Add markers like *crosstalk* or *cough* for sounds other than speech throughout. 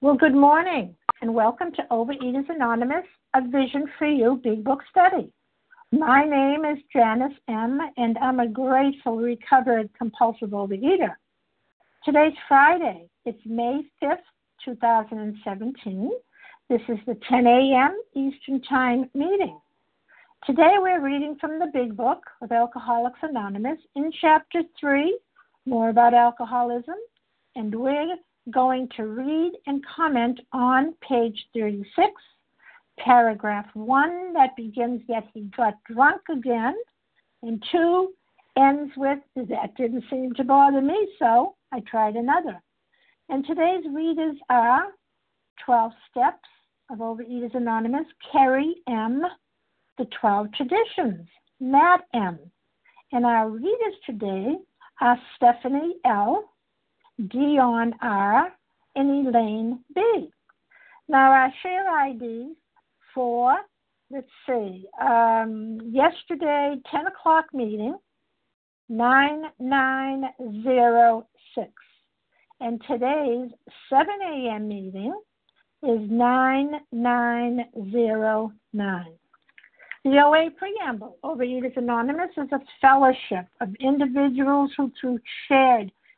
Well, good morning, and welcome to Overeaters Anonymous, a Vision for You Big Book Study. My name is Janice M., and I'm a grateful recovered compulsive overeater. Today's Friday. It's May 5th, 2017. This is the 10 a.m. Eastern Time meeting. Today we're reading from the Big Book of Alcoholics Anonymous in Chapter 3, more about alcoholism, and we're going to read and comment on page 36, paragraph 1 that begins Yet he got drunk again, and 2 ends with that didn't seem to bother me, so I tried another. And today's readers are 12 Steps of Overeaters Anonymous, Kerry M., The 12 Traditions, Matt M. And our readers today are Stephanie L., Dion R., and Elaine B. Now, our share ID for, let's see, um, yesterday, 10 o'clock meeting, 9906. And today's 7 a.m. meeting is 9909. The OA Preamble, Overeaters Anonymous, is a fellowship of individuals who, through shared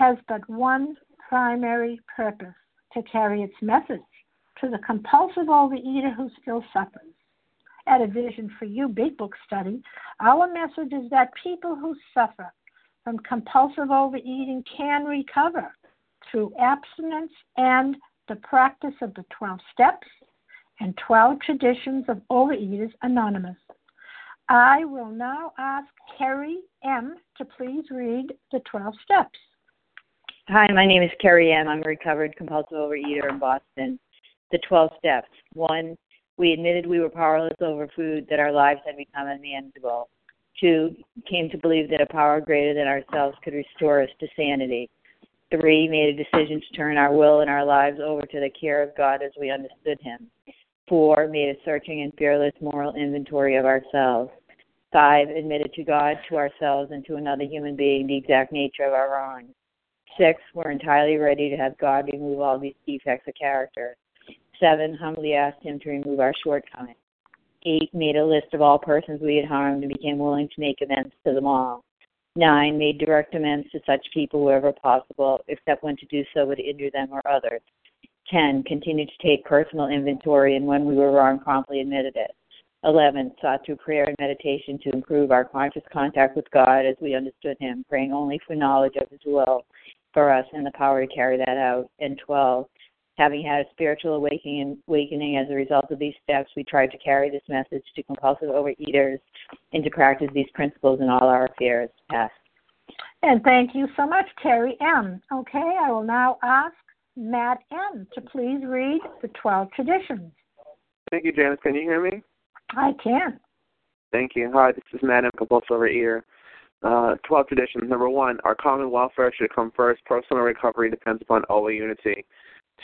has but one primary purpose to carry its message to the compulsive overeater who still suffers. At a Vision for You Big Book study, our message is that people who suffer from compulsive overeating can recover through abstinence and the practice of the 12 steps and 12 traditions of Overeaters Anonymous. I will now ask Kerry M. to please read the 12 steps. Hi, my name is Carrie M. I'm a recovered compulsive overeater in Boston. The 12 steps. One, we admitted we were powerless over food, that our lives had become unmanageable. Two, came to believe that a power greater than ourselves could restore us to sanity. Three, made a decision to turn our will and our lives over to the care of God as we understood Him. Four, made a searching and fearless moral inventory of ourselves. Five, admitted to God, to ourselves, and to another human being the exact nature of our wrongs. Six, we're entirely ready to have God remove all these defects of character. Seven, humbly asked Him to remove our shortcomings. Eight, made a list of all persons we had harmed and became willing to make amends to them all. Nine, made direct amends to such people wherever possible, except when to do so would injure them or others. Ten, continued to take personal inventory and when we were wrong, promptly admitted it. 11. Sought through prayer and meditation to improve our conscious contact with God as we understood Him, praying only for knowledge of His will for us and the power to carry that out. And 12, having had a spiritual awakening, awakening as a result of these steps, we tried to carry this message to compulsive overeaters and to practice these principles in all our affairs. Pass. And thank you so much, Terry M. Okay, I will now ask Matt M. to please read the 12 traditions. Thank you, Janice. Can you hear me? I can. Thank you. Hi, this is Matt M. Compulsive Overeater. Uh, 12 traditions. Number one, our common welfare should come first. Personal recovery depends upon OA unity.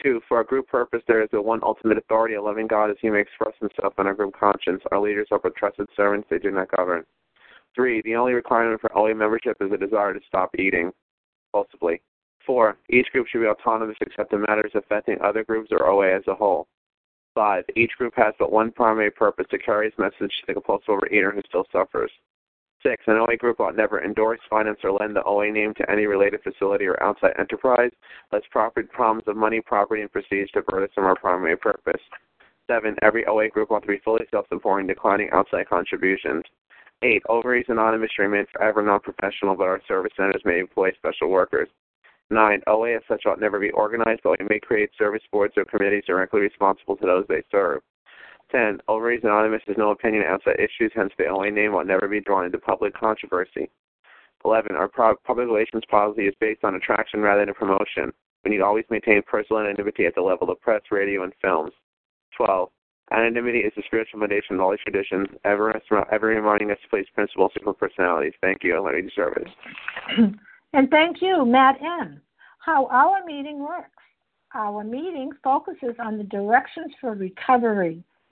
Two, for our group purpose, there is the one ultimate authority, a loving God as he may express himself in our group conscience. Our leaders are but trusted servants, they do not govern. Three, the only requirement for OA membership is a desire to stop eating compulsively. Four, each group should be autonomous except in matters affecting other groups or OA as a whole. Five, each group has but one primary purpose to carry its message to the compulsive overeater who still suffers. Six, an OA group ought never endorse, finance, or lend the OA name to any related facility or outside enterprise, lest profit problems of money, property, and prestige divert us from our primary purpose. Seven, every OA group ought to be fully self-supporting, declining outside contributions. Eight, Overeaters Anonymous remains forever non-professional, but our service centers may employ special workers. Nine, OA as such ought never be organized, but we may create service boards or committees directly responsible to those they serve. 10. Overeaters Anonymous has no opinion outside issues, hence the OA name will never be drawn into public controversy. 11. Our public relations policy is based on attraction rather than promotion. We need always maintain personal anonymity at the level of press, radio, and films. 12. Anonymity is the spiritual foundation of all these traditions, ever, ever reminding us to place principles over personalities. Thank you. Let service. *clears throat* And thank you, Matt M. How our meeting works. Our meeting focuses on the directions for recovery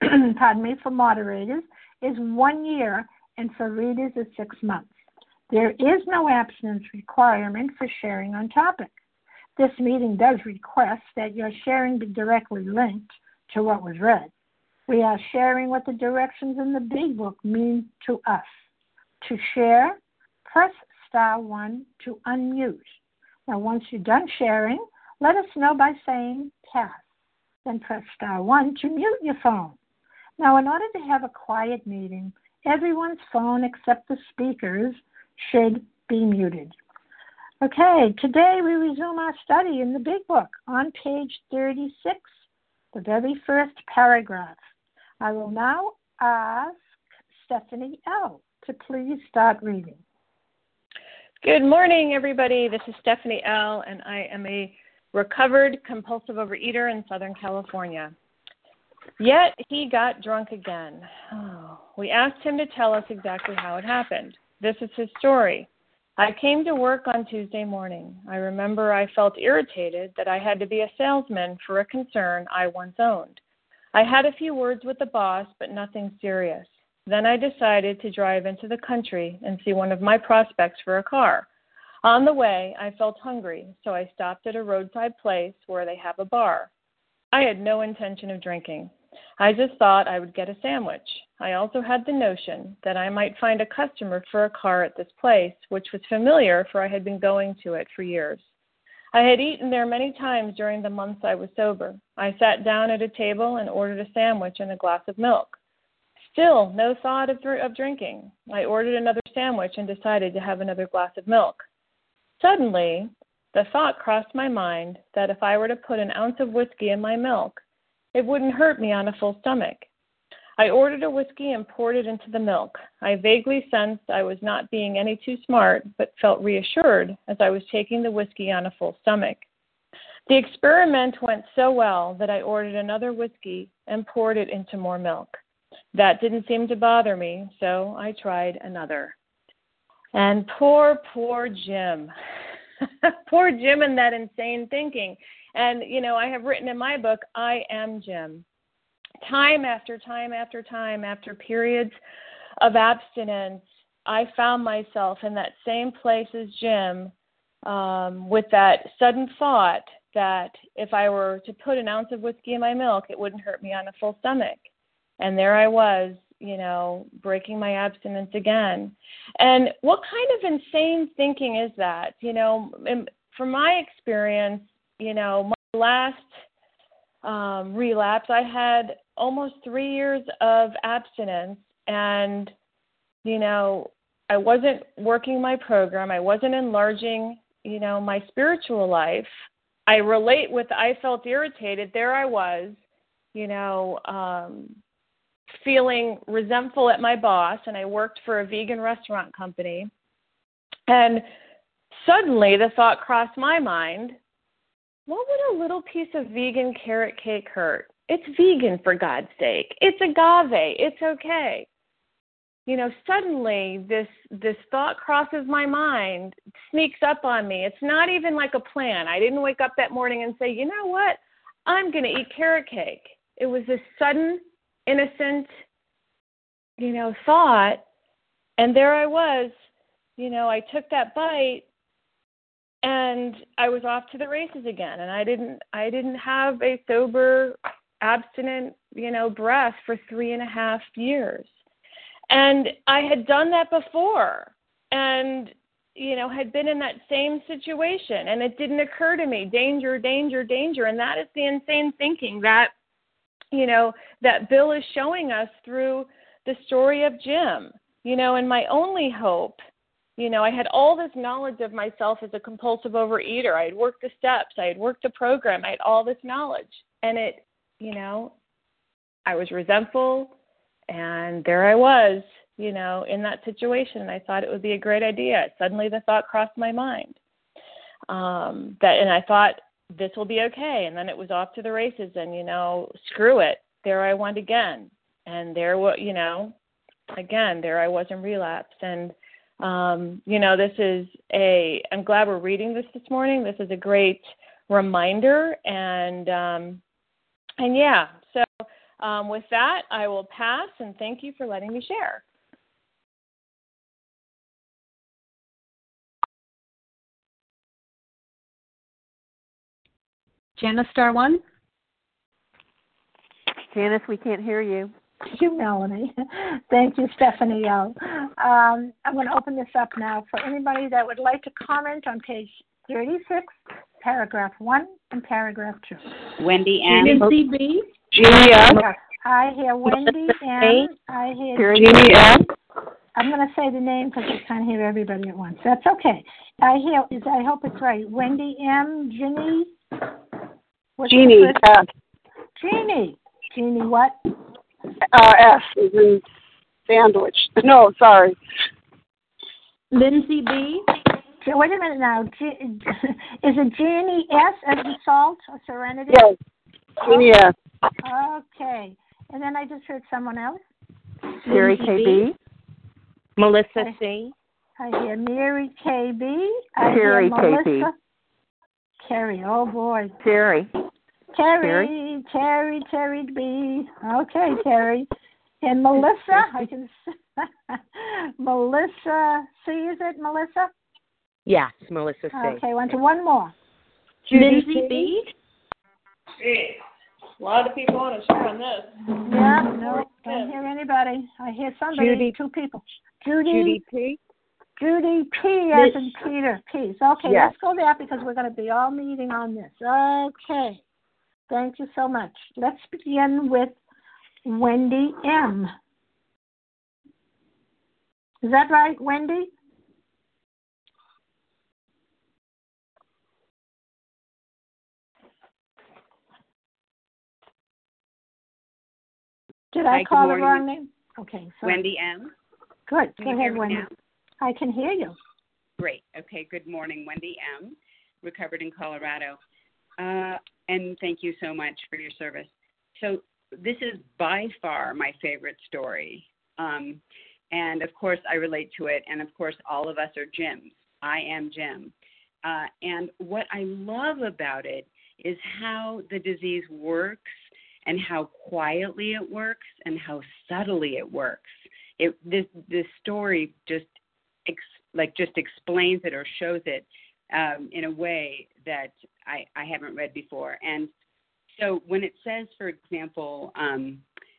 *clears throat* pardon me, for moderators is one year and for readers is six months. There is no abstinence requirement for sharing on topic. This meeting does request that your sharing be directly linked to what was read. We are sharing what the directions in the big book mean to us. To share, press star one to unmute. Now, once you're done sharing, let us know by saying pass. Then press star one to mute your phone. Now, in order to have a quiet meeting, everyone's phone except the speakers should be muted. Okay, today we resume our study in the Big Book on page 36, the very first paragraph. I will now ask Stephanie L. to please start reading. Good morning, everybody. This is Stephanie L., and I am a recovered compulsive overeater in Southern California. Yet he got drunk again. Oh, we asked him to tell us exactly how it happened. This is his story. I came to work on Tuesday morning. I remember I felt irritated that I had to be a salesman for a concern I once owned. I had a few words with the boss, but nothing serious. Then I decided to drive into the country and see one of my prospects for a car. On the way, I felt hungry, so I stopped at a roadside place where they have a bar. I had no intention of drinking. I just thought I would get a sandwich. I also had the notion that I might find a customer for a car at this place, which was familiar, for I had been going to it for years. I had eaten there many times during the months I was sober. I sat down at a table and ordered a sandwich and a glass of milk. Still, no thought of, of drinking. I ordered another sandwich and decided to have another glass of milk. Suddenly, the thought crossed my mind that if I were to put an ounce of whiskey in my milk, it wouldn't hurt me on a full stomach. I ordered a whiskey and poured it into the milk. I vaguely sensed I was not being any too smart, but felt reassured as I was taking the whiskey on a full stomach. The experiment went so well that I ordered another whiskey and poured it into more milk. That didn't seem to bother me, so I tried another. And poor, poor Jim. *laughs* Poor Jim and that insane thinking. And, you know, I have written in my book, I am Jim. Time after time after time, after periods of abstinence, I found myself in that same place as Jim um, with that sudden thought that if I were to put an ounce of whiskey in my milk, it wouldn't hurt me on a full stomach. And there I was, you know, breaking my abstinence again. And what kind of insane thinking is that? You know, from my experience, you know, my last um, relapse, I had almost three years of abstinence, and, you know, I wasn't working my program, I wasn't enlarging, you know, my spiritual life. I relate with, I felt irritated. There I was, you know, um, feeling resentful at my boss, and I worked for a vegan restaurant company. And suddenly the thought crossed my mind what would a little piece of vegan carrot cake hurt? It's vegan, for God's sake. It's agave. It's okay. you know, suddenly this this thought crosses my mind, sneaks up on me. It's not even like a plan. I didn't wake up that morning and say, you know what, I'm going to eat carrot cake. It was this sudden, innocent, you know, thought, and there I was. You know, I took that bite and I was off to the races again and I didn't I didn't have a sober abstinent, you know, breath for three and a half years. And I had done that before and, you know, had been in that same situation and it didn't occur to me danger, danger, danger. And that is the insane thinking that, you know, that Bill is showing us through the story of Jim. You know, and my only hope, you know, I had all this knowledge of myself as a compulsive overeater. I had worked the steps, I had worked the program, I had all this knowledge. And it you know, I was resentful and there I was, you know, in that situation and I thought it would be a great idea. Suddenly the thought crossed my mind. Um that and I thought this will be okay and then it was off to the races and you know, screw it. There I went again. And there what you know, again, there I was in relapse and um, you know, this is a I'm glad we're reading this this morning. This is a great reminder and um and yeah, so um, with that, I will pass and thank you for letting me share. Janice Star One. Janice, we can't hear you. Thank you, Melanie. Thank you, Stephanie Um, I'm going to open this up now for anybody that would like to comment on page 36, paragraph 1, and paragraph 2. Wendy M. Nancy B. Jeannie M. I hear Wendy M. I hear Jeannie M. I'm going to say the name because I can't hear everybody at once. That's okay. I hear. Is I hope it's right. Wendy M. Ginny. What's Jeannie first- Jeannie. Jeannie. What? Uh, F is in sandwich. *laughs* No, sorry. Lindsay B. J- Wait a minute now. G- is it Jeannie S. as in salt or Serenity? Yes, Jeannie F. Okay. And then I just heard someone else. Sherry Lindsay KB. Melissa Okay. C. I hear Mary KB. I Carrie hear KB. Melissa. Carrie. Oh boy. Sherry. Terry, Terry, Terry Terry B. Okay, Terry. And Melissa, *laughs* I can *laughs* Melissa C. Is it Melissa? Yes, Melissa C. Okay, one to one more. Lindsay B. Gee, a lot of people on to share on this. Yeah, no, don't hear anybody. I hear somebody. Judy. Two people. Judy. Judy P. Judy P. as in Peter. Peace. Okay, Yes. let's go there because we're going to be all meeting on this. Okay. Thank you so much. Let's begin with Wendy M. Is that right, Wendy? Did I Hi, good call the wrong name? Okay, sorry. Wendy M. Good. Can Go ahead, Wendy. now? I can hear you. Great. Okay. Good morning, Wendy M. Recovered in Colorado. Uh, and thank you so much for your service. So this is by far my favorite story. Um, and of course, I relate to it. And of course, all of us are Jims. I am Jim. Uh, and what I love about it is how the disease works and how quietly it works and how subtly it works. It this this story just ex, like just explains it or shows it um, in a way that I, I haven't read before. And so when it says, for example, um,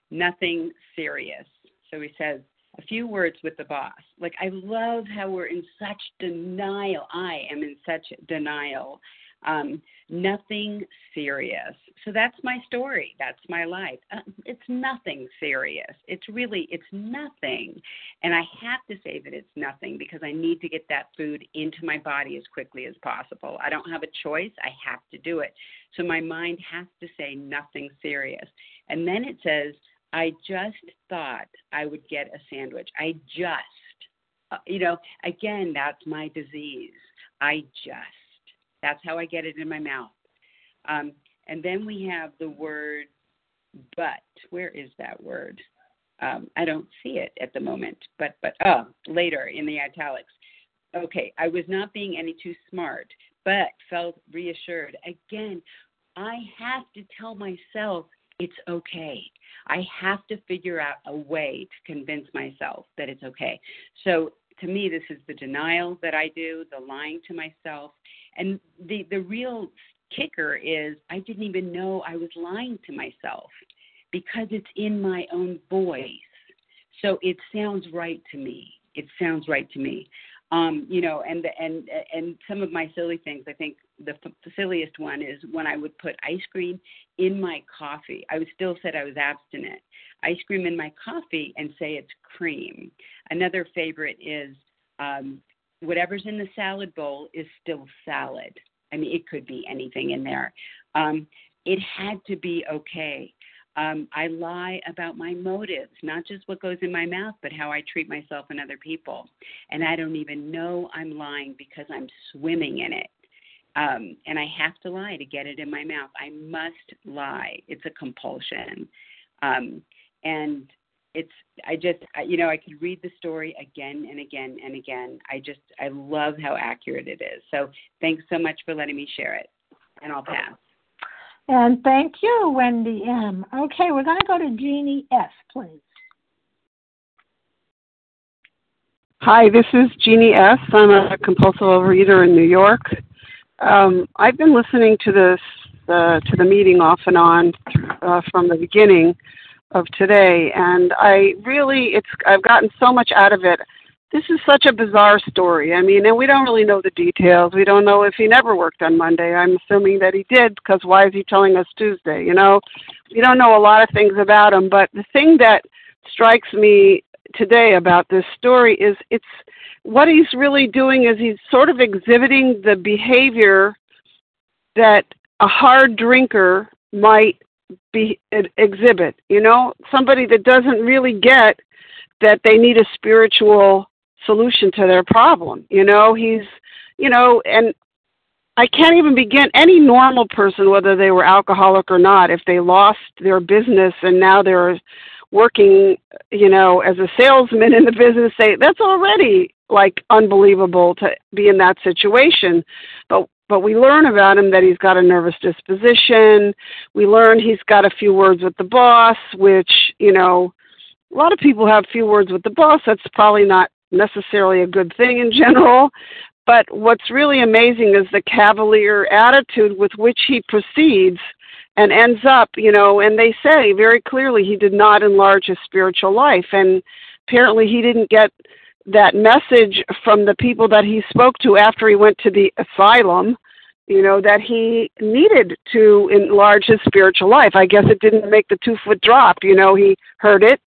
nothing serious, so he says a few words with the boss. Like I love how we're in such denial. I am in such denial. Um, nothing serious. So that's my story. That's my life. Uh, it's nothing serious. It's really it's nothing. And I have to say that it's nothing because I need to get that food into my body as quickly as possible. I don't have a choice. I have to do it. So my mind has to say nothing serious. And then it says, I just thought I would get a sandwich. I just, uh, you know, again, that's my disease. I just. That's how I get it in my mouth. Um, and then we have the word but. Where is that word? Um, I don't see it at the moment, but but oh, later in the italics. Okay, I was not being any too smart, but felt reassured. Again, I have to tell myself it's okay. I have to figure out a way to convince myself that it's okay. So to me, this is the denial that I do, the lying to myself, and the the real kicker is I didn't even know I was lying to myself because it's in my own voice. So it sounds right to me. It sounds right to me. Um, you know, and and and some of my silly things. I think the, the silliest one is when I would put ice cream in my coffee. I would still said I was abstinent. Ice cream in my coffee and say it's cream. Another favorite is um, whatever's in the salad bowl is still salad. I mean, it could be anything in there. Um, it had to be okay. Um, I lie about my motives, not just what goes in my mouth, but how I treat myself and other people. And I don't even know I'm lying because I'm swimming in it. Um, and I have to lie to get it in my mouth. I must lie. It's a compulsion. Um, and it's i just you know i could read the story again and again and again. I just i love how accurate it is. So thanks so much for letting me share it. And i'll pass. And thank you wendy m. Okay we're going to go to jeannie s please. Hi this is jeannie s. I'm a compulsive overeater in new york. Um, i've been listening to this uh, to the meeting off and on uh, from the beginning of today and i really it's i've gotten so much out of it. This is such a bizarre story. I mean and we don't really know the details. We don't know if he never worked on monday. I'm assuming that he did because why is he telling us tuesday you know? We don't know a lot of things about him but the thing that strikes me today about this story is it's what he's really doing is he's sort of exhibiting the behavior that a hard drinker might be exhibit you know? Somebody that doesn't really get that they need a spiritual solution to their problem you know? He's you know and i can't even begin any normal person whether they were alcoholic or not if they lost their business and now they're working you know as a salesman in the business say that's already like unbelievable to be in that situation. But but we learn about him that he's got a nervous disposition. We learn he's got a few words with the boss, which, you know, a lot of people have few words with the boss. That's probably not necessarily a good thing in general. But what's really amazing is the cavalier attitude with which he proceeds and ends up, you know, and they say very clearly he did not enlarge his spiritual life. And apparently he didn't get that message from the people that he spoke to after he went to the asylum you know that he needed to enlarge his spiritual life. I guess it didn't make the two foot drop you know he heard it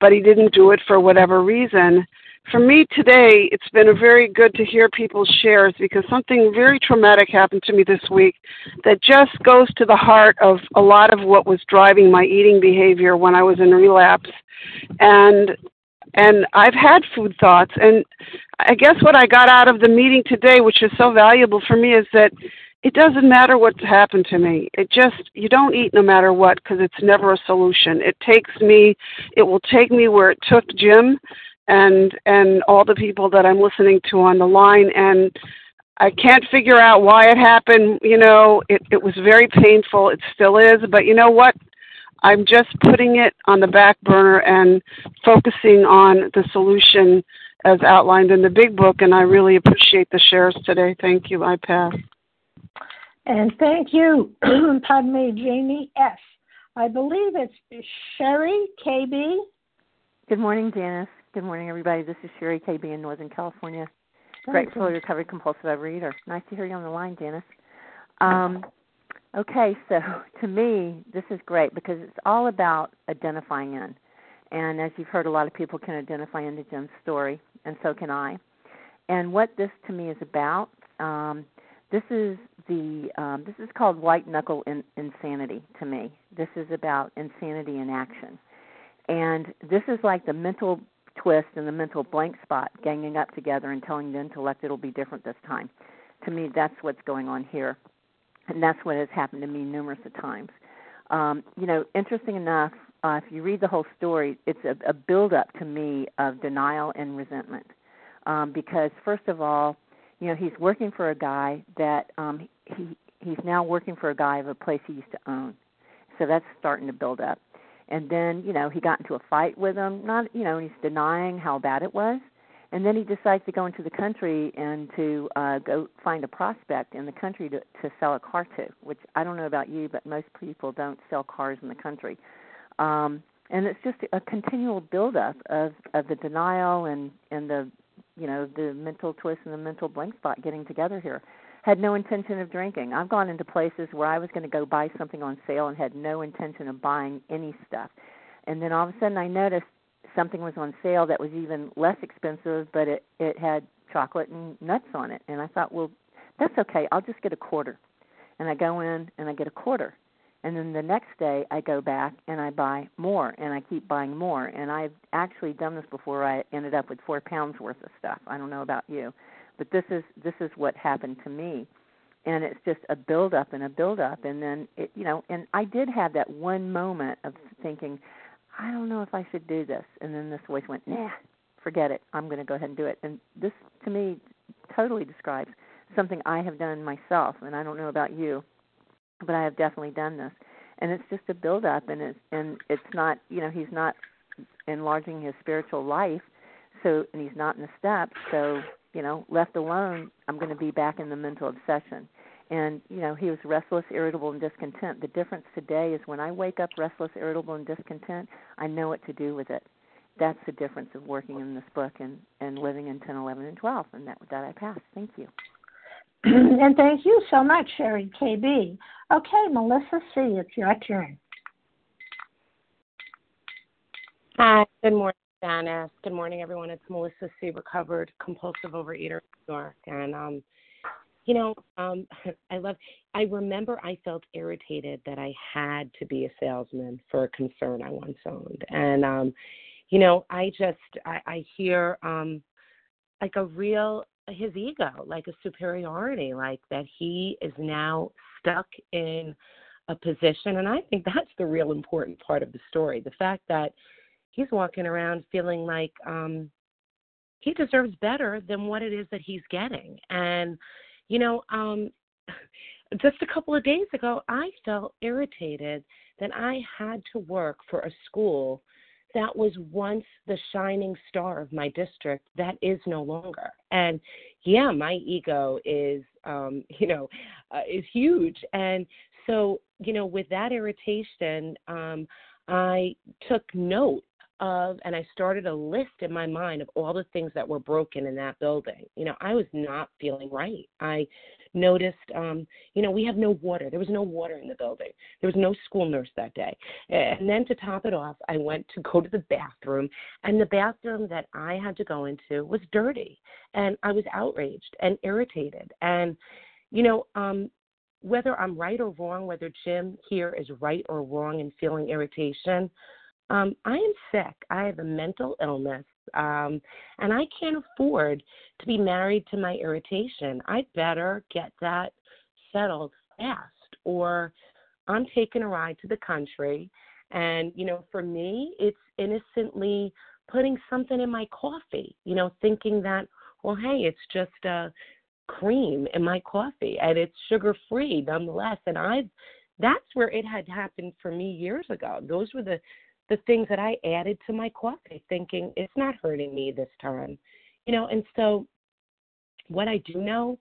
but he didn't do it for whatever reason. For me today it's been a very good to hear people's shares because something very traumatic happened to me this week that just goes to the heart of a lot of what was driving my eating behavior when i was in relapse. And and I've had food thoughts. And I guess what I got out of the meeting today, which is so valuable for me, is that it doesn't matter what's happened to me. It just, you don't eat no matter what because it's never a solution. It takes me, it will take me where it took Jim and and all the people that I'm listening to on the line and I can't figure out why it happened, you know, it it was very painful. It still is, but you know what? I'm just putting it on the back burner and focusing on the solution as outlined in the big book, and I really appreciate the shares today. Thank you. I pass. And thank you, *clears throat* pardon me, Jamie S. I believe it's Sherry KB. Good morning, Janice. Good morning, everybody. This is Sherry KB in Northern California. Grateful recovered compulsive overeater. Nice to hear you on the line, Janice. Um, Okay, so *laughs* to me, this is great because it's all about identifying in. And as you've heard, a lot of people can identify into Jim's story, and so can I. And what this to me is about, um, this is the um, this is called white knuckle in, insanity to me. This is about insanity in action, and this is like the mental twist and the mental blank spot ganging up together and telling the intellect it'll be different this time. To me, that's what's going on here and that's what has happened to me numerous of times. Um, you know, interesting enough, uh, if you read the whole story, it's a, a build-up to me of denial and resentment. Um, because first of all, you know, he's working for a guy that um, he he's now working for a guy of a place he used to own. So that's starting to build up. And then, you know, he got into a fight with him. Not, you know, he's denying how bad it was. And then he decides to go into the country and to uh, go find a prospect in the country to, to sell a car to. Which I don't know about you, but most people don't sell cars in the country. Um, and it's just a continual buildup of of the denial and and the you know the mental twist and the mental blank spot getting together here had no intention of drinking. I've gone into places where I was going to go buy something on sale and had no intention of buying any stuff. And then all of a sudden I noticed something was on sale that was even less expensive, but it it had chocolate and nuts on it. And I thought, well, that's okay. I'll just get a quarter. And I go in and I get a quarter. And then the next day I go back and I buy more and I keep buying more. And I've actually done this before. I ended up with four pounds worth of stuff. I don't know about you but this is this is what happened to me and it's just a build up and a build up and then it you know and i did have that one moment of thinking i don't know if i should do this and then this voice went nah forget it i'm going to go ahead and do it and this to me totally describes something i have done myself and i don't know about you but i have definitely done this and it's just a build up and it's and it's not you know he's not enlarging his spiritual life so and he's not in the steps so you know, left alone, I'm going to be back in the mental obsession. And, you know, he was restless, irritable, and discontent. The difference today is when I wake up restless, irritable, and discontent, I know what to do with it. That's the difference of working in this book and, and living in ten, eleven, and 12. And that, that I pass. Thank you. *clears throat* and thank you so much, Sherry KB. Okay, Melissa C., it's your turn. Hi, good morning. Janice. Good morning, everyone. It's Melissa C., recovered compulsive overeater in New York. And, um, you know, um, *laughs* I love, I remember I felt irritated that I had to be a salesman for a concern I once owned. And, um, you know, I just, I, I hear, um, like a real, his ego, like a superiority, like that he is now stuck in a position. And I think that's the real important part of the story. The fact that, he's walking around feeling like um he deserves better than what it is that he's getting and you know um *laughs* just a couple of days ago i felt irritated that i had to work for a school that was once the shining star of my district that is no longer and yeah my ego is um *laughs* you know uh, is huge and so you know with that irritation um i took note of and I started a list in my mind of all the things that were broken in that building. You know, I was not feeling right. I noticed um, you know, we have no water. There was no water in the building. There was no school nurse that day. And then to top it off, I went to go to the bathroom and the bathroom that I had to go into was dirty. And I was outraged and irritated. And you know, um whether I'm right or wrong, whether Jim here is right or wrong in feeling irritation, um, I am sick. I have a mental illness, um, and I can't afford to be married to my irritation. I better get that settled fast, or I'm taking a ride to the country. And, you know, for me, it's innocently putting something in my coffee, you know, thinking that, well, hey, it's just a cream in my coffee and it's sugar free nonetheless. And I've, that's where it had happened for me years ago. Those were the the things that I added to my coffee, thinking it's not hurting me this time. You know, and so what I do know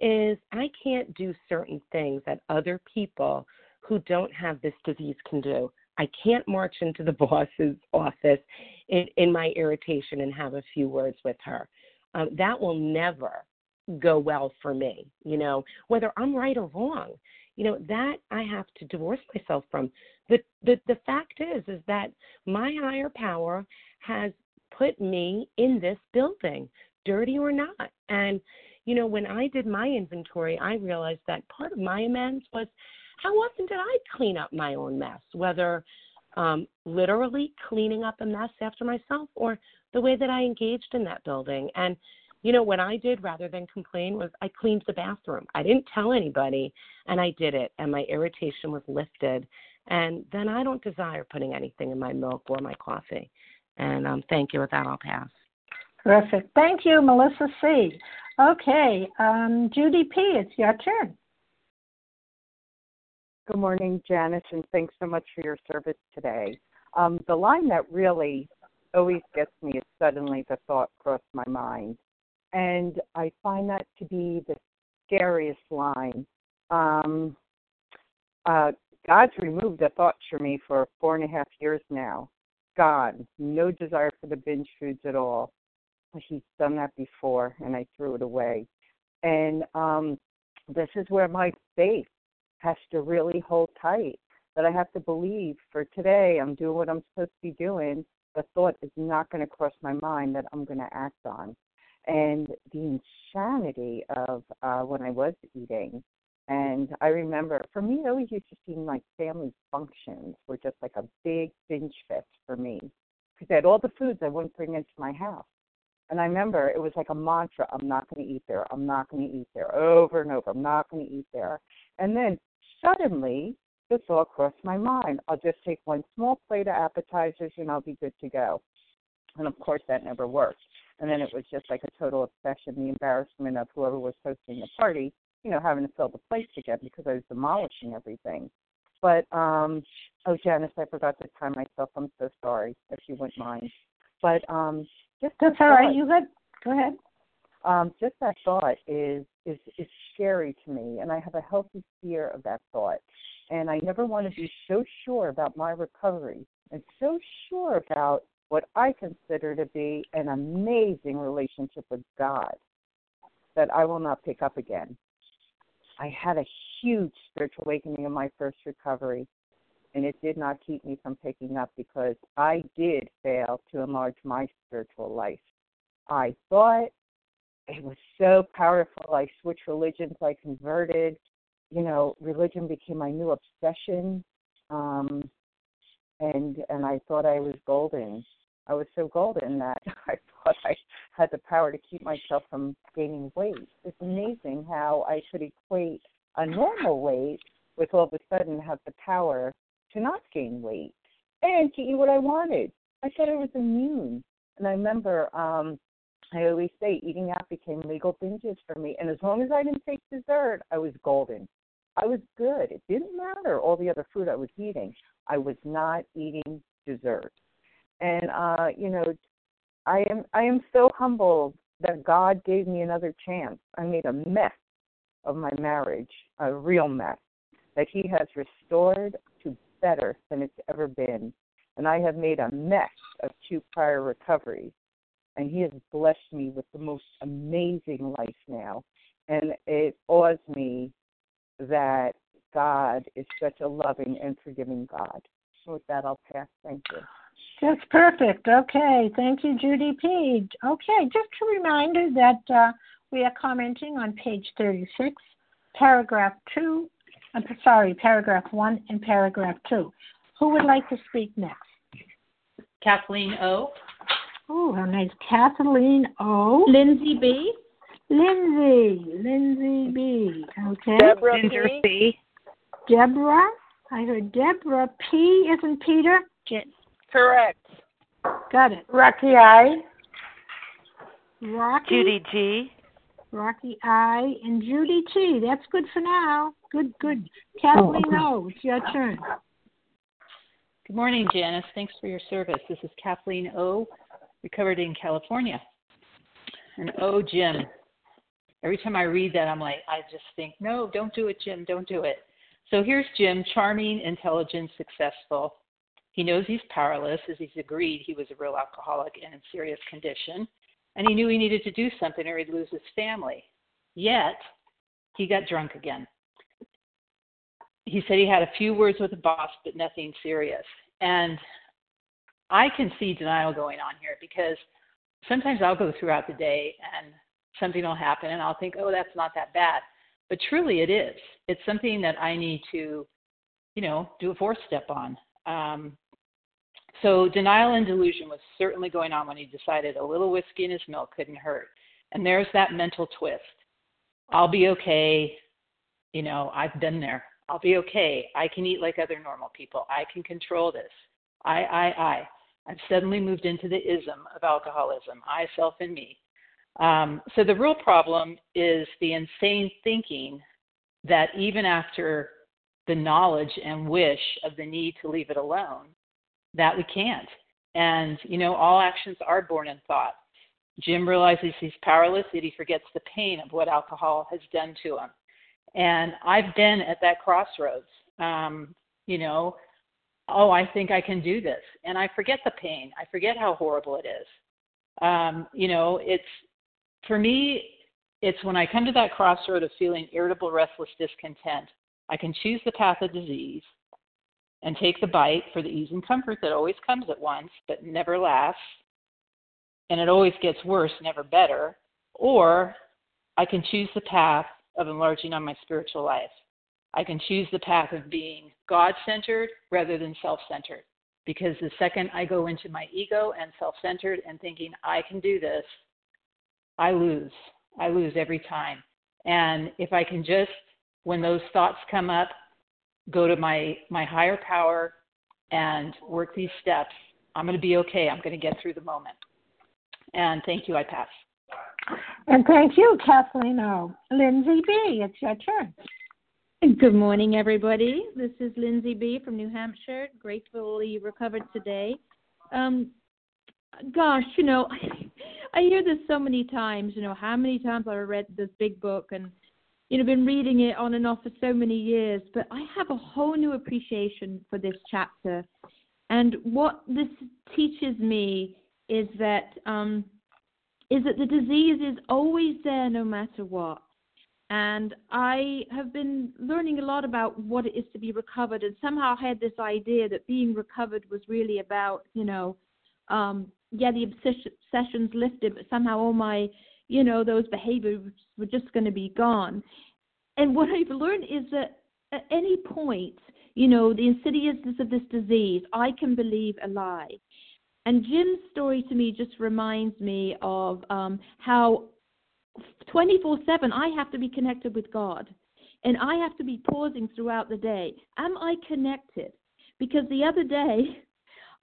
is I can't do certain things that other people who don't have this disease can do. I can't march into the *laughs* boss's office in, in my irritation and have a few words with her. Um, that will never go well for me, you know, whether I'm right or wrong. You know, that I have to divorce myself from. The, the the fact is is that my higher power has put me in this building dirty or not. And you know when i did my inventory i realized that part of my amends was how often did i clean up my own mess? Whether um literally cleaning up a mess after myself or the way that i engaged in that building. And you know what i did rather than complain was i cleaned the bathroom i didn't tell anybody and i did it and my irritation was lifted And then I don't desire putting anything in my milk or my coffee. And um, thank you. With that, I'll pass. Perfect. Thank you, Melissa C. Okay, um, Judy P., it's your turn. Good morning, Janice, and thanks so much for your service today. Um, the line that really always gets me is suddenly the thought crossed my mind. And I find that to be the scariest line. Um, uh, God's removed the thoughts from me for four and a half years now. Gone. No desire for the binge foods at all. He's done that before, and I threw it away. And um, this is where my faith has to really hold tight. That I have to believe for today, I'm doing what I'm supposed to be doing. The thought is not going to cross my mind that I'm going to act on. And the insanity of uh, when I was eating, and I remember, for me, it always used to seem like family functions were just like a big binge fest for me. Because I had all the foods I wouldn't bring into my house. And I remember it was like a mantra I'm not going to eat there. I'm not going to eat there over and over. I'm not going to eat there. And then suddenly, the all crossed my mind I'll just take one small plate of appetizers and I'll be good to go. And of course, that never worked. And then it was just like a total obsession, the embarrassment of whoever was hosting the party, you know, having to fill the place again because I was demolishing everything. But, um, oh, Janice, I forgot to time myself. I'm so sorry, if you wouldn't mind. But um, just that's all right. You good? Go ahead. Um, just that thought is is is scary to me, and I have a healthy fear of that thought. And I never want to be so sure about my recovery and so sure about what I consider to be an amazing relationship with God that I will not pick up again. I had a huge spiritual awakening in my first recovery, and it did not keep me from picking up because I did fail to enlarge my spiritual life. I thought it was so powerful. I switched religions, I converted. You know, religion became my new obsession. Um, and and I thought I was golden. I was so golden that *laughs* I thought I had the power to keep myself from gaining weight. It's amazing how I could equate a normal weight with all of a sudden have the power to not gain weight and to eat what I wanted. I thought I was immune. And I remember um I always say eating out became legal binges for me. And as long as I didn't take dessert, I was golden. I was good. It didn't matter all the other food I was eating. I was not eating dessert. And uh, you know, I am I am so humbled that God gave me another chance. I made a mess of my marriage, a real mess that he has restored to better than it's ever been. And I have made a mess of two prior recoveries and he has blessed me with the most amazing life now. And it awes me that God is such a loving and forgiving God. So with that, I'll pass. Thank you. That's perfect. Okay. Thank you, Judy P. Okay. Just a reminder that uh, we are commenting on page 36, paragraph 2. I'm sorry, paragraph 1 and paragraph 2. Who would like to speak next? Kathleen O. Oh, how nice. Kathleen O. Lindsay B. Lindsay. Lindsay B. Okay. Deborah Ginger C. Deborah. I heard Deborah P. Isn't Peter? Correct. Got it. Rocky I. Rocky. Judy G. Rocky I. And Judy T. That's good for now. Good, good. Oh, Kathleen O. It's your turn. Good morning, Janice. Thanks for your service. This is Kathleen O recovered in California. And oh, Jim. Every time I read that, I'm like, I just think, no, don't do it, Jim, don't do it. So here's Jim, charming, intelligent, successful. He knows he's powerless, as he's agreed he was a real alcoholic and in serious condition, and he knew he needed to do something or he'd lose his family. Yet, he got drunk again. He said he had a few words with the boss, but nothing serious. And I can see denial going on here because sometimes I'll go throughout the day and something will happen and I'll think, oh, that's not that bad. But truly it is. It's something that I need to, you know, do a fourth step on. Um, so denial and delusion was certainly going on when he decided a little whiskey in his milk couldn't hurt. And there's that mental twist. I'll be okay. You know, I've been there. I'll be okay. I can eat like other normal people. I can control this. I, I, I. I've suddenly moved into the ism of alcoholism. I, self, and me. Um, so the real problem is the insane thinking that even after the knowledge and wish of the need to leave it alone, that we can't. And, you know, all actions are born in thought. Jim realizes he's powerless, yet he forgets the pain of what alcohol has done to him. And I've been at that crossroads. Um, you know, oh, I think I can do this. And I forget the pain. I forget how horrible it is. Um, you know, it's for me, it's when I come to that crossroad of feeling irritable, restless, discontent, I can choose the path of disease and take the bite for the ease and comfort that always comes at once but never lasts, and it always gets worse, never better. Or I can choose the path of enlarging on my spiritual life. I can choose the path of being God centered rather than self centered. Because the second I go into my ego and self centered and thinking I can do this, I lose. I lose every time. And if I can just, when those thoughts come up, go to my, my higher power and work these steps, I'm going to be okay. I'm going to get through the moment. And thank you. I pass. And thank you, Kathleen O. Lindsay B., it's your turn. Good morning, everybody. This is Lindsay B. from New Hampshire, gratefully recovered today. Um, gosh, you know, I, hear this so many times. You know, how many times I've read this big book and, you know, been reading it on and off for so many years. But I have a whole new appreciation for this chapter. And what this teaches me is that um, is that the disease is always there no matter what. And I have been learning a lot about what it is to be recovered, and somehow I had this idea that being recovered was really about, you know, um, yeah, the obsessions lifted, but somehow all my, you know, those behaviors were just going to be gone. And what I've learned is that at any point, you know, the insidiousness of this disease, I can believe a lie. And Jim's story to me just reminds me of um, how 24 7 I have to be connected with God. And I have to be pausing throughout the day. Am I connected? Because the other day,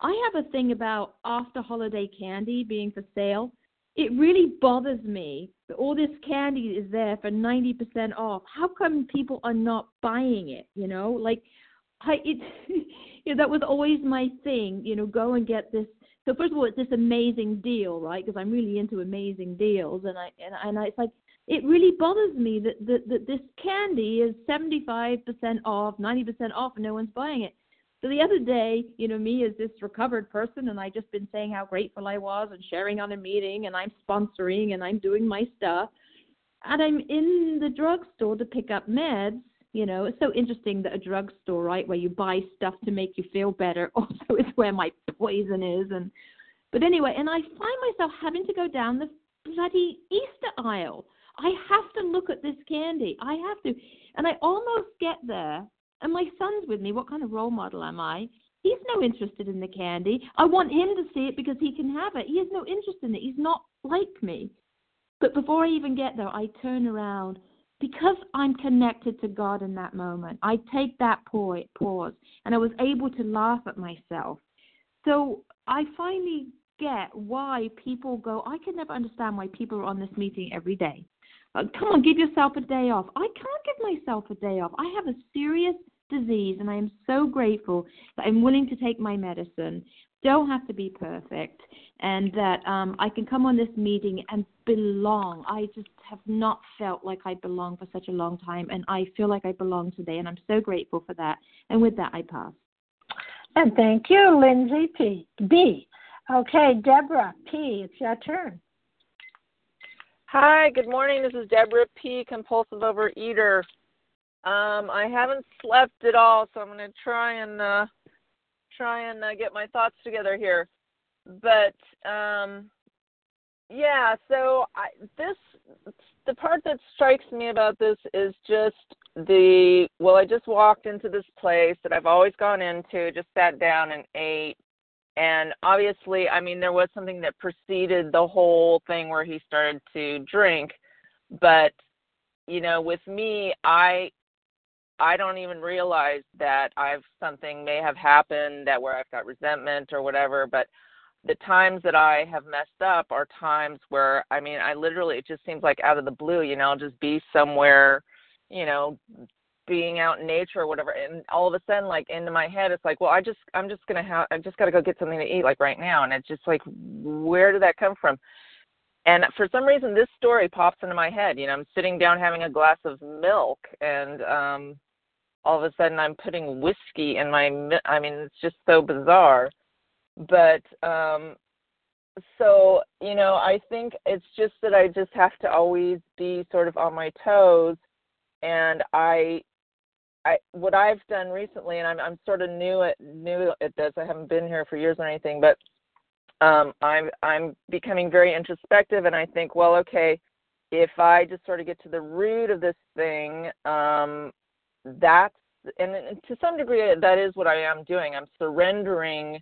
I have a thing about after holiday candy being for sale. It really bothers me that all this candy is there for 90% off. How come people are not buying it? You know, like I it *laughs* you know, that was always my thing, you know, go and get this so first of all, it's this amazing deal, right? Because I'm really into amazing deals, and I and, and I, it's like it really bothers me that, that that this candy is 75% off, 90% off, and no one's buying it. So the other day, you know, me as this recovered person, and I just been saying how grateful I was and sharing on a meeting, and I'm sponsoring and I'm doing my stuff, and I'm in the drugstore to pick up meds, you know, it's so interesting that a drugstore, right, where you buy stuff to make you feel better, *laughs* also is where my poison is. And but anyway, and I find myself having to go down the bloody Easter aisle. I have to look at this candy. I have to, and I almost get there, and my son's with me. What kind of role model am I? He's no interested in the candy. I want him to see it because he can have it. He has no interest in it. He's not like me. But before I even get there, I turn around because I'm connected to God in that moment, I take that pause and I was able to laugh at myself. So I finally get why people go, I can never understand why people are on this meeting every day. Uh, come on, give yourself a day off. I can't give myself a day off. I have a serious disease, and I am so grateful that I'm willing to take my medicine. Don't have to be perfect and that um, I can come on this meeting and belong. I just have not felt like I belong for such a long time, and I feel like I belong today, and I'm so grateful for that. And with that, I pass. And thank you, Lindsay P. B. Okay, Deborah P. It's your turn. Hi, good morning. This is Deborah P. Compulsive overeater. Um, I haven't slept at all, so I'm going to try and uh, try and uh, get my thoughts together here. But um yeah so i this the part that strikes me about this is just the well i just walked into this place that i've always gone into just sat down and ate. And obviously i mean there was something that preceded the whole thing where he started to drink. But you know with me i I don't even realize that I've something may have happened that where I've got resentment or whatever, but the times that I have messed up are times where I mean I literally it just seems like out of the blue, you know, I'll just be somewhere, you know, being out in nature or whatever and all of a sudden like into my head it's like, well I just I'm just gonna have I just gotta go get something to eat like right now and it's just like where did that come from? And for some reason this story pops into my head. You know, I'm sitting down having a glass of milk and um all of a sudden I'm putting whiskey in my I mean it's just so bizarre. But um so you know i think it's just that i just have to always be sort of on my toes. And i i what i've done recently and i'm i'm sort of new at new at this i haven't been here for years or anything but um i'm i'm becoming very introspective and i think well okay if i just sort of get to the root of this thing um that's and, and to some degree that is what i am doing. I'm surrendering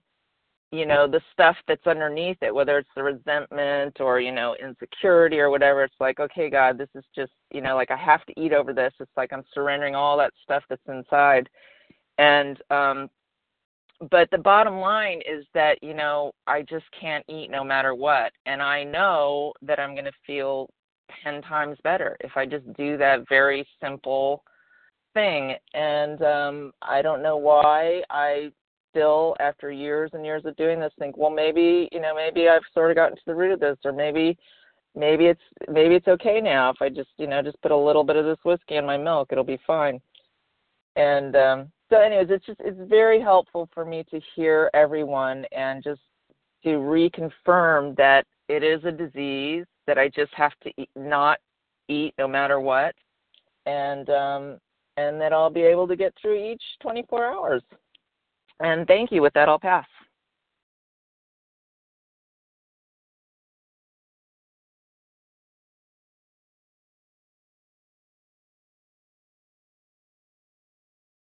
you know the stuff that's underneath it whether it's the resentment or you know insecurity or whatever. It's like okay god this is just you know like i have to eat over this. It's like i'm surrendering all that stuff that's inside. And um but the bottom line is that you know i just can't eat no matter what. And i know that i'm going to feel 10 times better if i just do that very simple thing and um i don't know why i still after years and years of doing this think well maybe you know maybe i've sort of gotten to the root of this or maybe maybe it's maybe it's okay now. If i just you know just put a little bit of this whiskey in my milk it'll be fine. And um so anyways it's just it's very helpful for me to hear everyone and just to reconfirm that it is a disease that i just have to eat, not eat no matter what. And um and that i'll be able to get through each 24 hours and thank you. With that, I'll pass.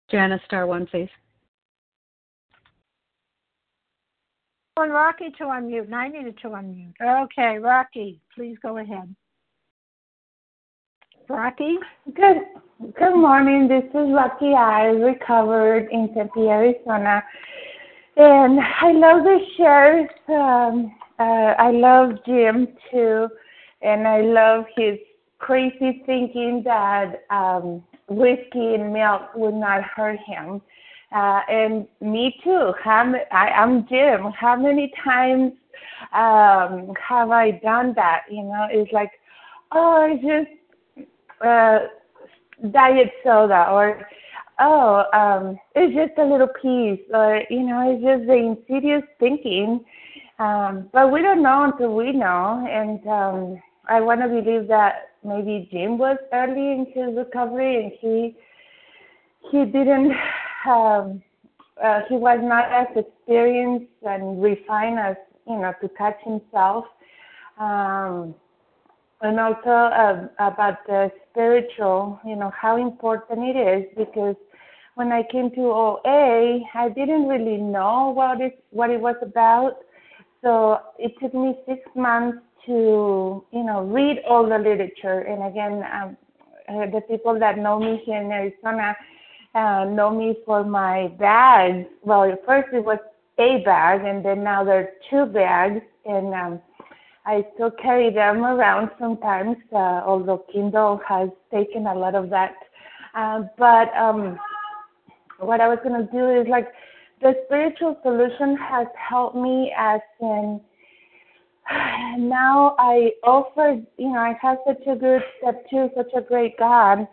Janice, star one, please. want Rocky to unmute, and I needed to unmute. Okay, Rocky, please go ahead. Rocky? Good good morning. This is Rocky I recovered in Tempe, Arizona. And I love the shares. Um, uh, I love Jim too. And I love his crazy thinking that um, whiskey and milk would not hurt him. Uh, and me too. How, I, I'm Jim. How many times um, have I done that? You know, it's like, oh, I just uh, diet soda or oh um it's just a little piece or you know it's just the insidious thinking. Um but we don't know until we know. And um i want to believe that maybe jim was early in his recovery and he he didn't um uh, he was not as experienced and refined as you know to catch himself. Um and also uh, about the spiritual, you know, how important it is because when I came to OA, I didn't really know what it what it was about. So it took me six months to, you know, read all the literature. And again, um, uh, the people that know me here in Arizona uh, know me for my bags. Well, first it was a bag, and then now there are two bags. And um, I still carry them around sometimes, uh, although Kindle has taken a lot of that. Uh, but um, what I was going to do is like the spiritual solution has helped me as in *sighs* now I offer, you know, I have such a good step two, such a great God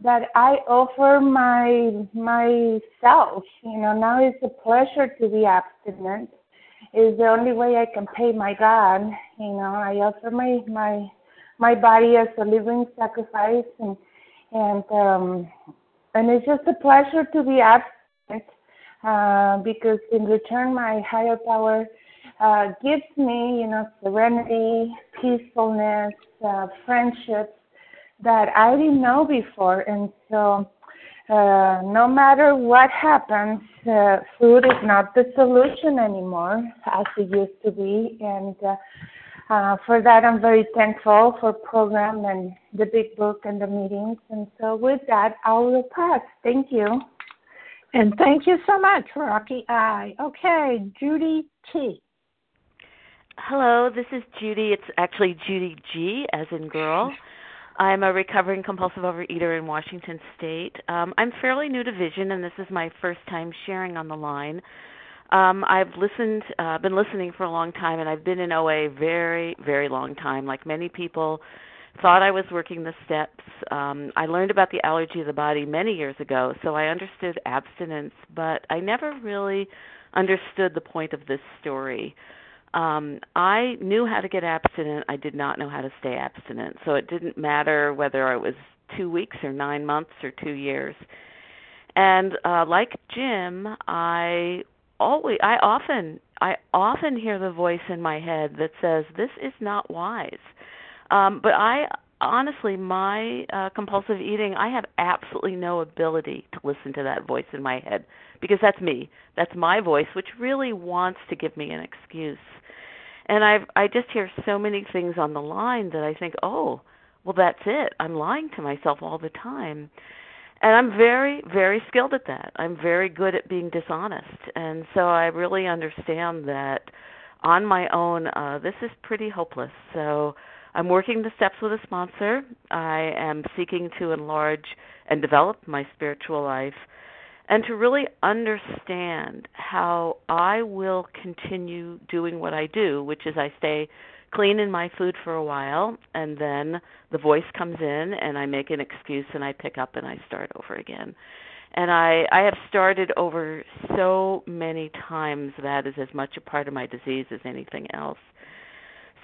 that I offer my myself. You know, now it's a pleasure to be abstinent is the only way I can pay my God. You know, I offer my my my body as a living sacrifice, and and um, and it's just a pleasure to be absent uh, because in return, my higher power uh, gives me, you know, serenity, peacefulness, uh, friendships that I didn't know before, and so uh, no matter what happens, uh, food is not the solution anymore as it used to be. And uh, uh, for that, I'm very thankful for program and the big book and the meetings. And so, with that, I will pass. Thank you. And thank you so much, Rocky I. Okay, Judy T. Hello, this is Judy. It's actually Judy G, as in girl. I'm a recovering compulsive overeater in Washington State. Um, I'm fairly new to Vision, and this is my first time sharing on the line. Um, I've listened, uh, been listening for a long time, and I've been in OA very, very long time. Like many people, thought I was working the steps. Um, I learned about the allergy of the body many years ago, so I understood abstinence, but I never really understood the point of this story. Um, I knew how to get abstinent. I did not know how to stay abstinent. So it didn't matter whether it was two weeks or nine months or two years. And uh, like Jim, I always I often I often hear the voice in my head that says this is not wise. Um but I honestly my uh compulsive eating I have absolutely no ability to listen to that voice in my head because that's me. That's my voice which really wants to give me an excuse. And I've I just hear so many things on the line that I think, "Oh, well that's it. I'm lying to myself all the time." and I'm very, very skilled at that. I'm very good at being dishonest, and so I really understand that on my own, uh, this is pretty hopeless. So I'm working the steps with a sponsor. I am seeking to enlarge and develop my spiritual life, and to really understand how I will continue doing what I do, which is I stay clean in my food for a while and then the voice comes in and I make an excuse and I pick up and I start over again. And I I have started over so many times that is as much a part of my disease as anything else.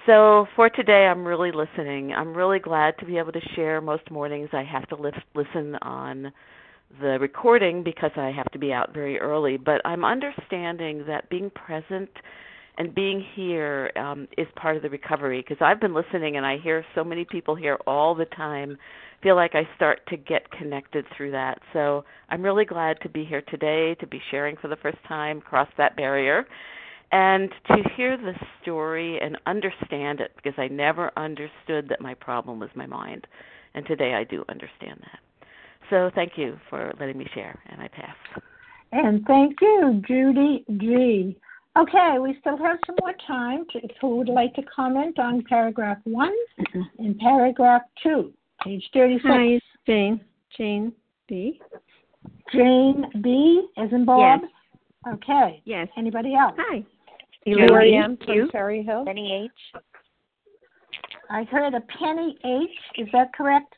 So for today I'm really listening. I'm really glad to be able to share most mornings I have to lift, listen on the recording because I have to be out very early, but I'm understanding that being present and being here um, is part of the recovery because I've been listening and I hear so many people here all the time. Feel like I start to get connected through that. So I'm really glad to be here today, to be sharing for the first time, cross that barrier, and to hear the story and understand it because I never understood that my problem was my mind. And today I do understand that. So thank you for letting me share, and I pass. And thank you, Judy G. Okay, we still have some more time. To, who would like to comment on paragraph one mm-hmm. and paragraph two, page 36? Hi, Jane. Jane B. Jane B. as in Bob? Yes. Okay. Yes. Anybody else? Hi. Lori M. from Cherry Hill. Penny H. I heard a Penny H. Is that correct?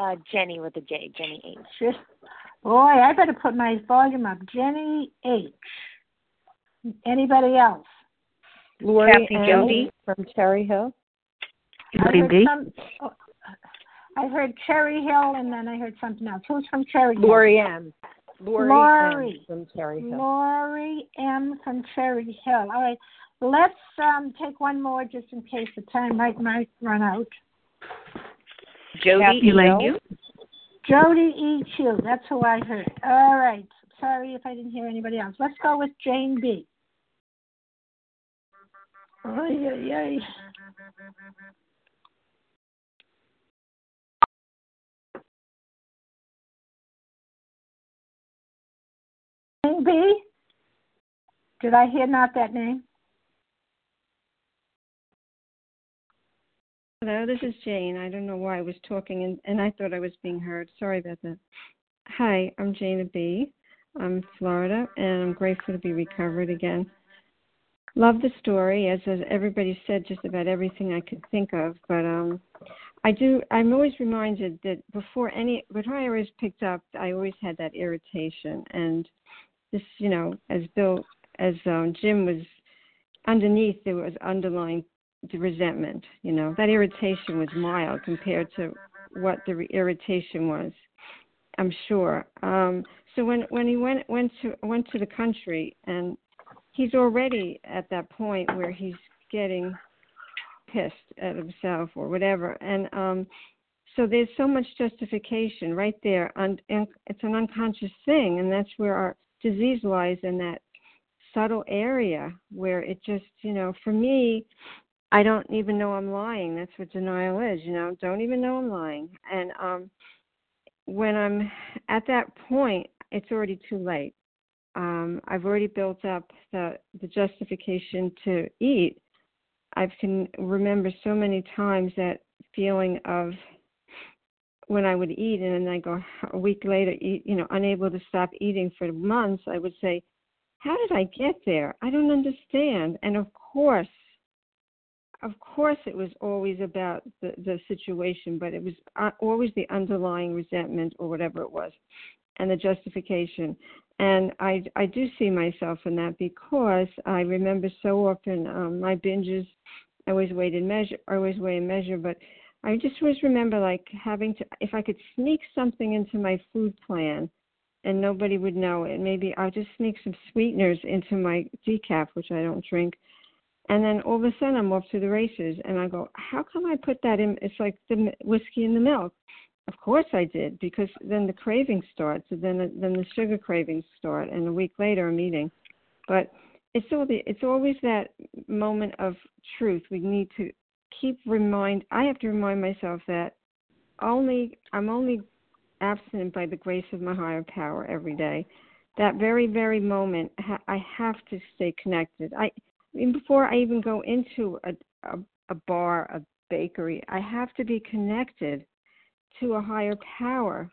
Uh, Jenny with a J. Jenny H. Boy, I better put my volume up. Jenny H. Anybody else? Lori Kathy M. Jody. from Cherry Hill. I heard, some, oh, I heard Cherry Hill and then I heard something else. Who's from Cherry Hill? Lori M. Lori, Lori. M. from Cherry Hill. Lori M. from Cherry Hill. All right. Let's um, take one more just in case the time might might run out. Jody Elaine. Jody E. Chu. That's who I heard. All right. Sorry if I didn't hear anybody else. Let's go with Jane B. Ay, ay, ay. Jane B. Did I hear not that name? Hello, this is Jane. I don't know why I was talking and, and I thought I was being heard. Sorry about that. Hi, I'm Jana B. I'm Florida and I'm grateful to be recovered again. Love the story, as, as everybody said, just about everything I could think of. But um, I do. I'm always reminded that before any, before I always picked up, I always had that irritation, and this, you know, as Bill, as um, Jim was underneath, there was underlying the resentment. You know, that irritation was mild compared to what the re- irritation was. I'm sure. Um, so when when he went went to went to the country and he's already at that point where he's getting pissed at himself or whatever and um so there's so much justification right there and, it's an unconscious thing and that's where our disease lies in that subtle area where it just you know for me I don't even know I'm lying. That's what denial is, you know. Don't even know I'm lying. And um when I'm at that point, it's already too late. Um I've already built up the the justification to eat. I can remember so many times that feeling of when I would eat and then I go a week later, you know, unable to stop eating for months, I would say, "How did I get there? I don't understand." And of course, of course, it was always about the the situation, but it was uh, always the underlying resentment or whatever it was, and the justification. And I I do see myself in that because I remember so often um, my binges. I always weighed and measure. I always weigh and measure, but I just always remember like having to if I could sneak something into my food plan and nobody would know it. Maybe I'll just sneak some sweeteners into my decaf, which I don't drink. And then all of a sudden I'm off to the races and I go, How come I put that in it's like the whiskey and the milk. Of course I did because then the craving starts, and then the, then the sugar cravings start, and a week later I'm eating. But it's all the, it's always that moment of truth. We need to keep remind I have to remind myself that only I'm only absent by the grace of my higher power every day. That very very moment I have to stay connected. I, Before I even go into a, a a bar, a bakery, I have to be connected to a higher power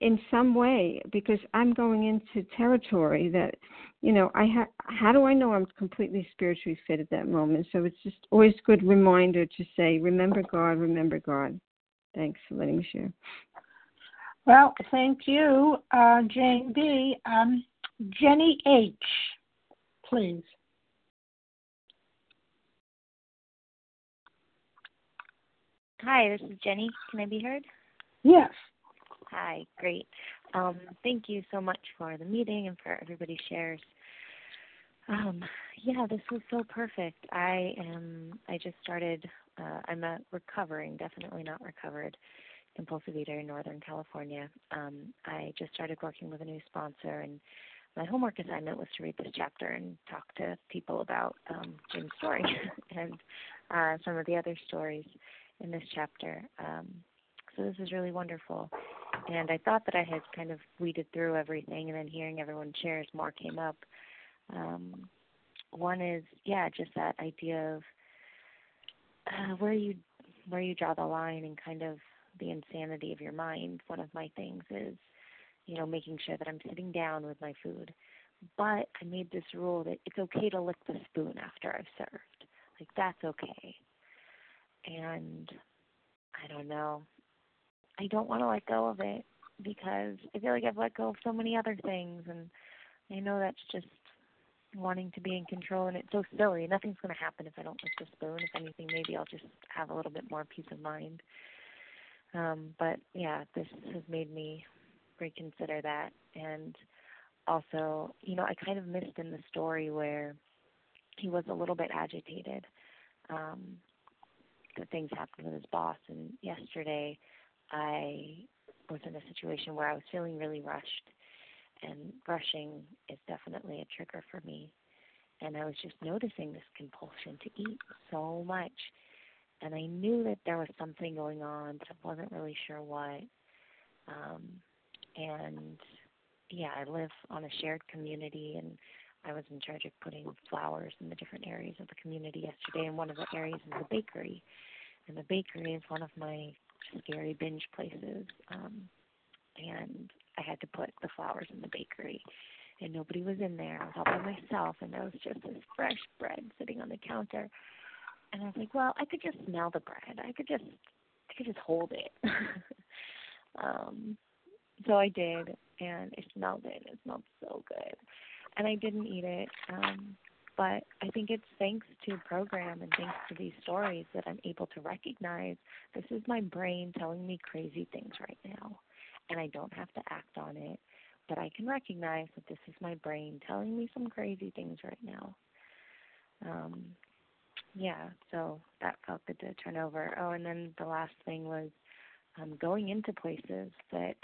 in some way because I'm going into territory that, you know, I have. How do I know I'm completely spiritually fit at that moment? So it's just always a good reminder to say, remember God, remember God. Thanks for letting me share. Well, thank you, uh, Jane B. Um, Jenny H., please. Hi, this is Jenny. Can I be heard? Yes. Hi, great. Um, thank you so much for the meeting and for everybody's shares. Um, yeah, this was so perfect. I am. I just started. Uh, I'm a recovering, definitely not recovered, compulsive eater in Northern California. Um, I just started working with a new sponsor, and my homework assignment was to read this chapter and talk to people about um, Jim's story *laughs* and uh, some of the other stories in this chapter. Um, so this is really wonderful. And I thought that I had kind of weeded through everything, and then hearing everyone shares, more came up. Um, one is, yeah, just that idea of uh, where you where you draw the line and kind of the insanity of your mind. One of my things is, you know, making sure that I'm sitting down with my food. But I made this rule that it's okay to lick the spoon after I've served. Like that's okay. And I don't know. I don't want to let go of it because I feel like I've let go of so many other things, and I know that's just wanting to be in control, and it's so silly. Nothing's going to happen if I don't lick the spoon. If anything, maybe I'll just have a little bit more peace of mind. Um, but yeah, this has made me reconsider that, and also, you know, I kind of missed in the story where he was a little bit agitated. Um, that things happened with his boss, and yesterday I was in a situation where I was feeling really rushed, and rushing is definitely a trigger for me. And I was just noticing this compulsion to eat so much. And I knew that there was something going on, but I wasn't really sure what. Um, and yeah, I live on a shared community, and I was in charge of putting flowers in the different areas of the community yesterday. And one of the areas is the bakery. And the bakery is one of my scary binge places. Um, and I had to put the flowers in the bakery. And nobody was in there. I was all by myself, and there was just this fresh bread sitting on the counter. And I was like, well, I could just smell the bread. I could just, I could just hold it. *laughs* um, so I did, and I smelled it. It smelled so good, and I didn't eat it. Um, but I think it's thanks to program and thanks to these stories that I'm able to recognize this is my brain telling me crazy things right now. And I don't have to act on it, but I can recognize that this is my brain telling me some crazy things right now. Um, yeah, so that felt good to turn over. Oh, and then the last thing was um, going into places that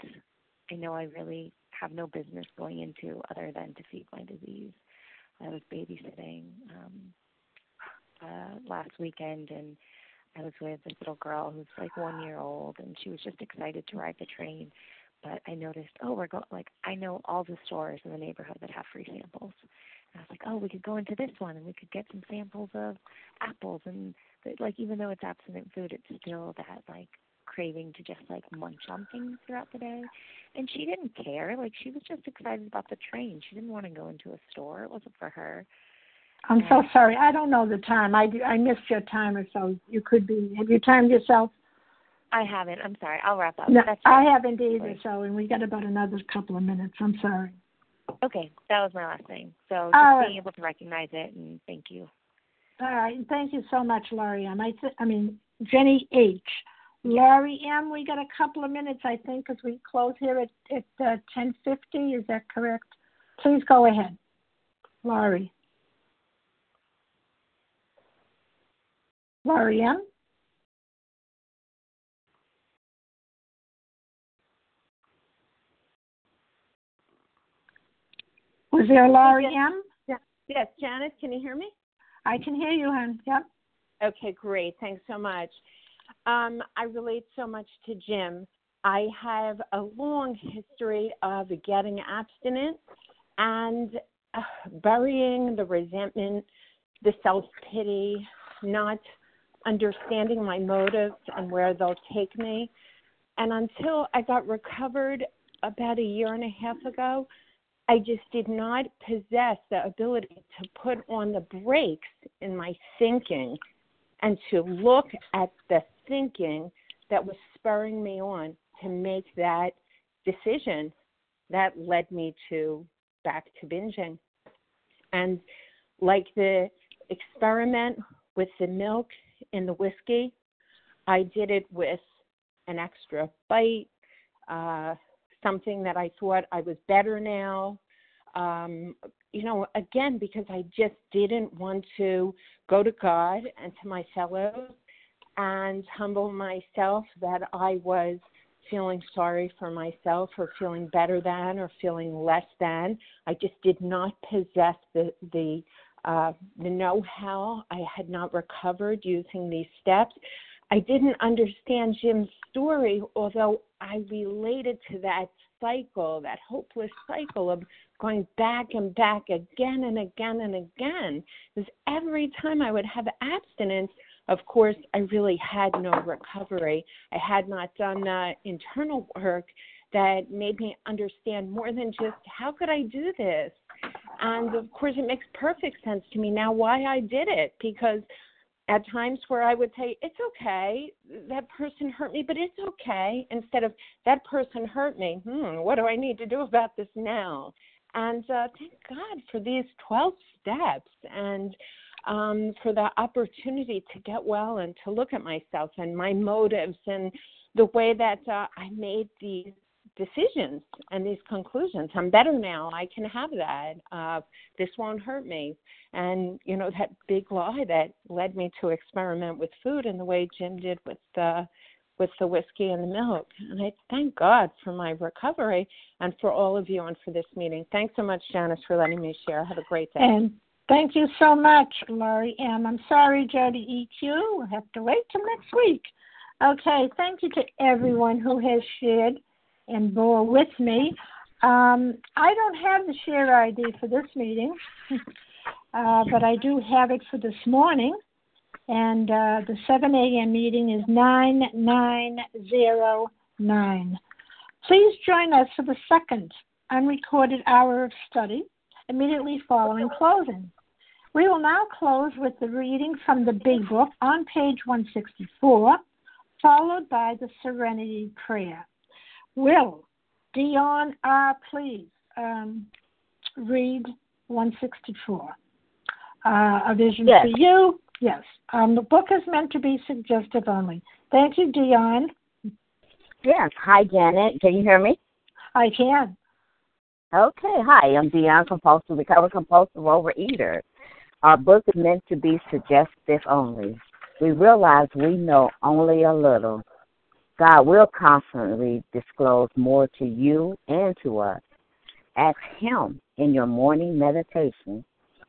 I know I really have no business going into other than to feed my disease. I was babysitting um, a last weekend, and I was with this little girl who's like one year old, and she was just excited to ride the train. But I noticed, oh, we're going like I know all the stores in the neighborhood that have free samples. And I was like, oh, we could go into this one and we could get some samples of apples and like even though it's abstinent food, it's still that like craving to just like munch on things throughout the day. And she didn't care. Like she was just excited about the train. She didn't want to go into a store. It wasn't for her. I'm so sorry. I don't know the time. I, I missed your timer, so you could be. Have you timed yourself? I haven't. I'm sorry. I'll wrap up. No, That's I haven't either. So, and we got about another couple of minutes. I'm sorry. Okay, that was my last thing. So just All right. being able to recognize it and thank you. All right. Thank you so much, Laurie. I, th- I mean, Jenny H. Laurie M. We got a couple of minutes, I think, because we close here at at uh, 10:50. Is that correct? Please go ahead, Laurie. Laurie M. Was there a Laurie M? Yeah. Yes, Janice, can you hear me? I can hear you, hon. Yep. Okay, great. Thanks so much. Um, I relate so much to Jim. I have a long history of getting abstinent and uh, burying the resentment, the self pity, not understanding my motives and where they'll take me. And until I got recovered about a year and a half ago, I just did not possess the ability to put on the brakes in my thinking and to look at the thinking that was spurring me on to make that decision that led me to back to binging. And like the experiment with the milk in the whiskey, I did it with an extra bite, uh, something that I thought I was better now. Um, you know, again, because I just didn't want to go to God and to my fellows and humble myself that I was feeling sorry for myself or feeling better than or feeling less than. I just did not possess the the uh, the know-how. I had not recovered using these steps. I didn't understand Jim's story, although I related to that cycle, that hopeless cycle of going back and back again and again and again. Because every time I would have abstinence, of course, I really had no recovery. I had not done the internal work that made me understand more than just how could I do this? And of course, it makes perfect sense to me now why I did it because at times where I would say, It's okay, that person hurt me, but it's okay, instead of that person hurt me, hmm, what do I need to do about this now? And uh, thank God for these 12 steps and um, for the opportunity to get well and to look at myself and my motives and the way that uh, I made these decisions and these conclusions. I'm better now. I can have that. Uh, this won't hurt me. And you know that big lie that led me to experiment with food in the way Jim did with the with the whiskey and the milk. And I thank God for my recovery and for all of you and for this meeting. Thanks so much, Janice, for letting me share. Have a great day. And thank you so much, Laurie M. I'm sorry, Jody EQ. We'll have to wait till next week. Okay, thank you to everyone who has shared and bore with me. Um, I don't have the share ID for this meeting, *laughs* uh, but I do have it for this morning. And uh, the 7 a.m. meeting is 9909. Please join us for the second unrecorded hour of study immediately following closing. We will now close with the reading from the Big Book on page 164, followed by the Serenity Prayer. Will Dion R. please um, read 164? Uh, a vision Yes. for you. Yes. Um, the book is meant to be suggestive only. Thank you, Dion. Yes. Hi, Janet. Can you hear me? I can. Okay. Hi, I'm Dion, compulsive recovered compulsive overeater. Our book is meant to be suggestive only. We realize we know only a little. God will constantly disclose more to you and to us. Ask Him in your morning meditation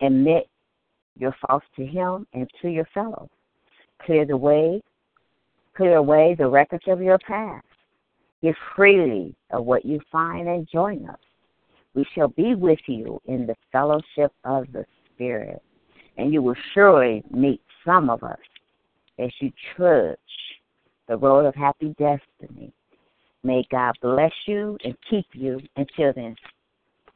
Admit your faults to Him and to your fellows. Clear the way, clear away the records of your past. Give freely of what you find and join us. We shall be with you in the fellowship of the Spirit, and you will surely meet some of us as you trudge the road of happy destiny. May God bless you and keep you until then.